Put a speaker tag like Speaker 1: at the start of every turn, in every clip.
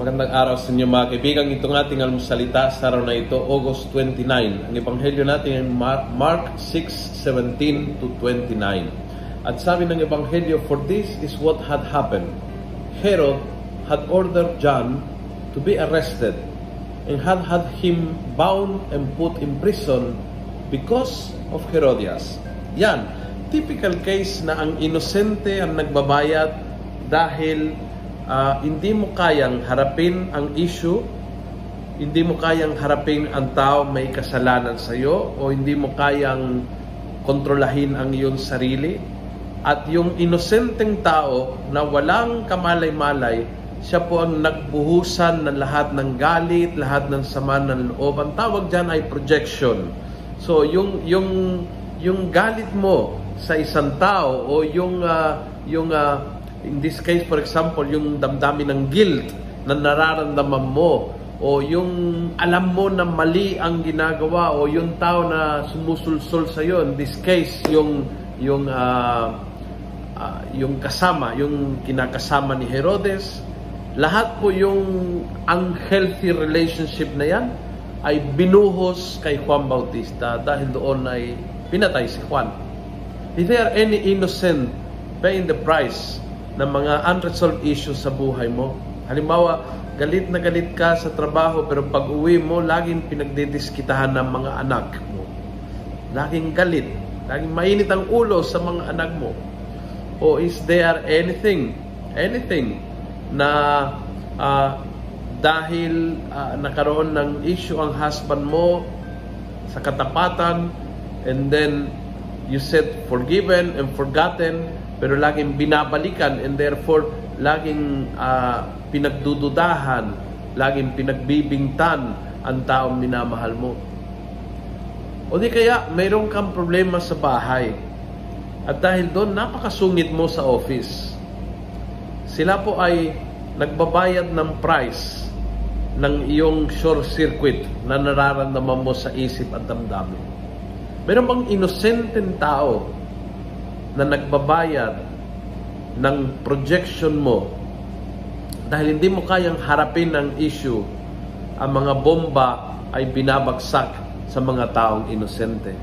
Speaker 1: Magandang araw sa inyo mga kaibigan. Itong ating almusalita sa araw na ito, August 29. Ang ebanghelyo natin ay Mark 6:17 to 29. At sabi ng ebanghelyo, For this is what had happened. Herod had ordered John to be arrested and had had him bound and put in prison because of Herodias. Yan, typical case na ang inosente ang nagbabayad dahil uh, hindi mo kayang harapin ang issue, hindi mo kayang harapin ang tao may kasalanan sa iyo o hindi mo kayang kontrolahin ang iyong sarili at yung inosenteng tao na walang kamalay-malay siya po ang nagbuhusan ng lahat ng galit, lahat ng sama ng loob. Ang tawag diyan ay projection. So yung yung yung galit mo sa isang tao o yung uh, yung uh, in this case, for example, yung damdamin ng guilt na nararamdaman mo o yung alam mo na mali ang ginagawa o yung tao na sumusulsol sa iyo in this case yung yung uh, uh, yung kasama yung kinakasama ni Herodes lahat po yung unhealthy relationship na yan ay binuhos kay Juan Bautista dahil doon ay pinatay si Juan. If there are any innocent paying the price ng mga unresolved issues sa buhay mo. Halimbawa, galit na galit ka sa trabaho pero pag uwi mo, laging pinagdidiskitahan ng mga anak mo. Laging galit. Laging mainit ang ulo sa mga anak mo. O is there anything, anything na uh, dahil uh, nakaroon ng issue ang husband mo sa katapatan and then you said forgiven and forgotten pero laging binabalikan and therefore laging uh, pinagdududahan, laging pinagbibingtan ang taong minamahal mo. O di kaya mayroon kang problema sa bahay at dahil doon napakasungit mo sa office. Sila po ay nagbabayad ng price ng iyong short circuit na nararamdaman mo sa isip at damdamin. Meron bang inosenteng tao na nagbabayad ng projection mo dahil hindi mo kayang harapin ang issue, ang mga bomba ay binabagsak sa mga taong inosente.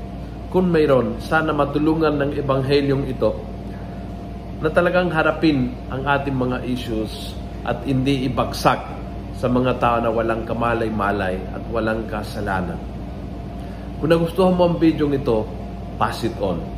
Speaker 1: Kung mayroon, sana matulungan ng ebanghelyong ito na talagang harapin ang ating mga issues at hindi ibagsak sa mga tao na walang kamalay-malay at walang kasalanan. Kung nagustuhan mo ang video ito, pass it on.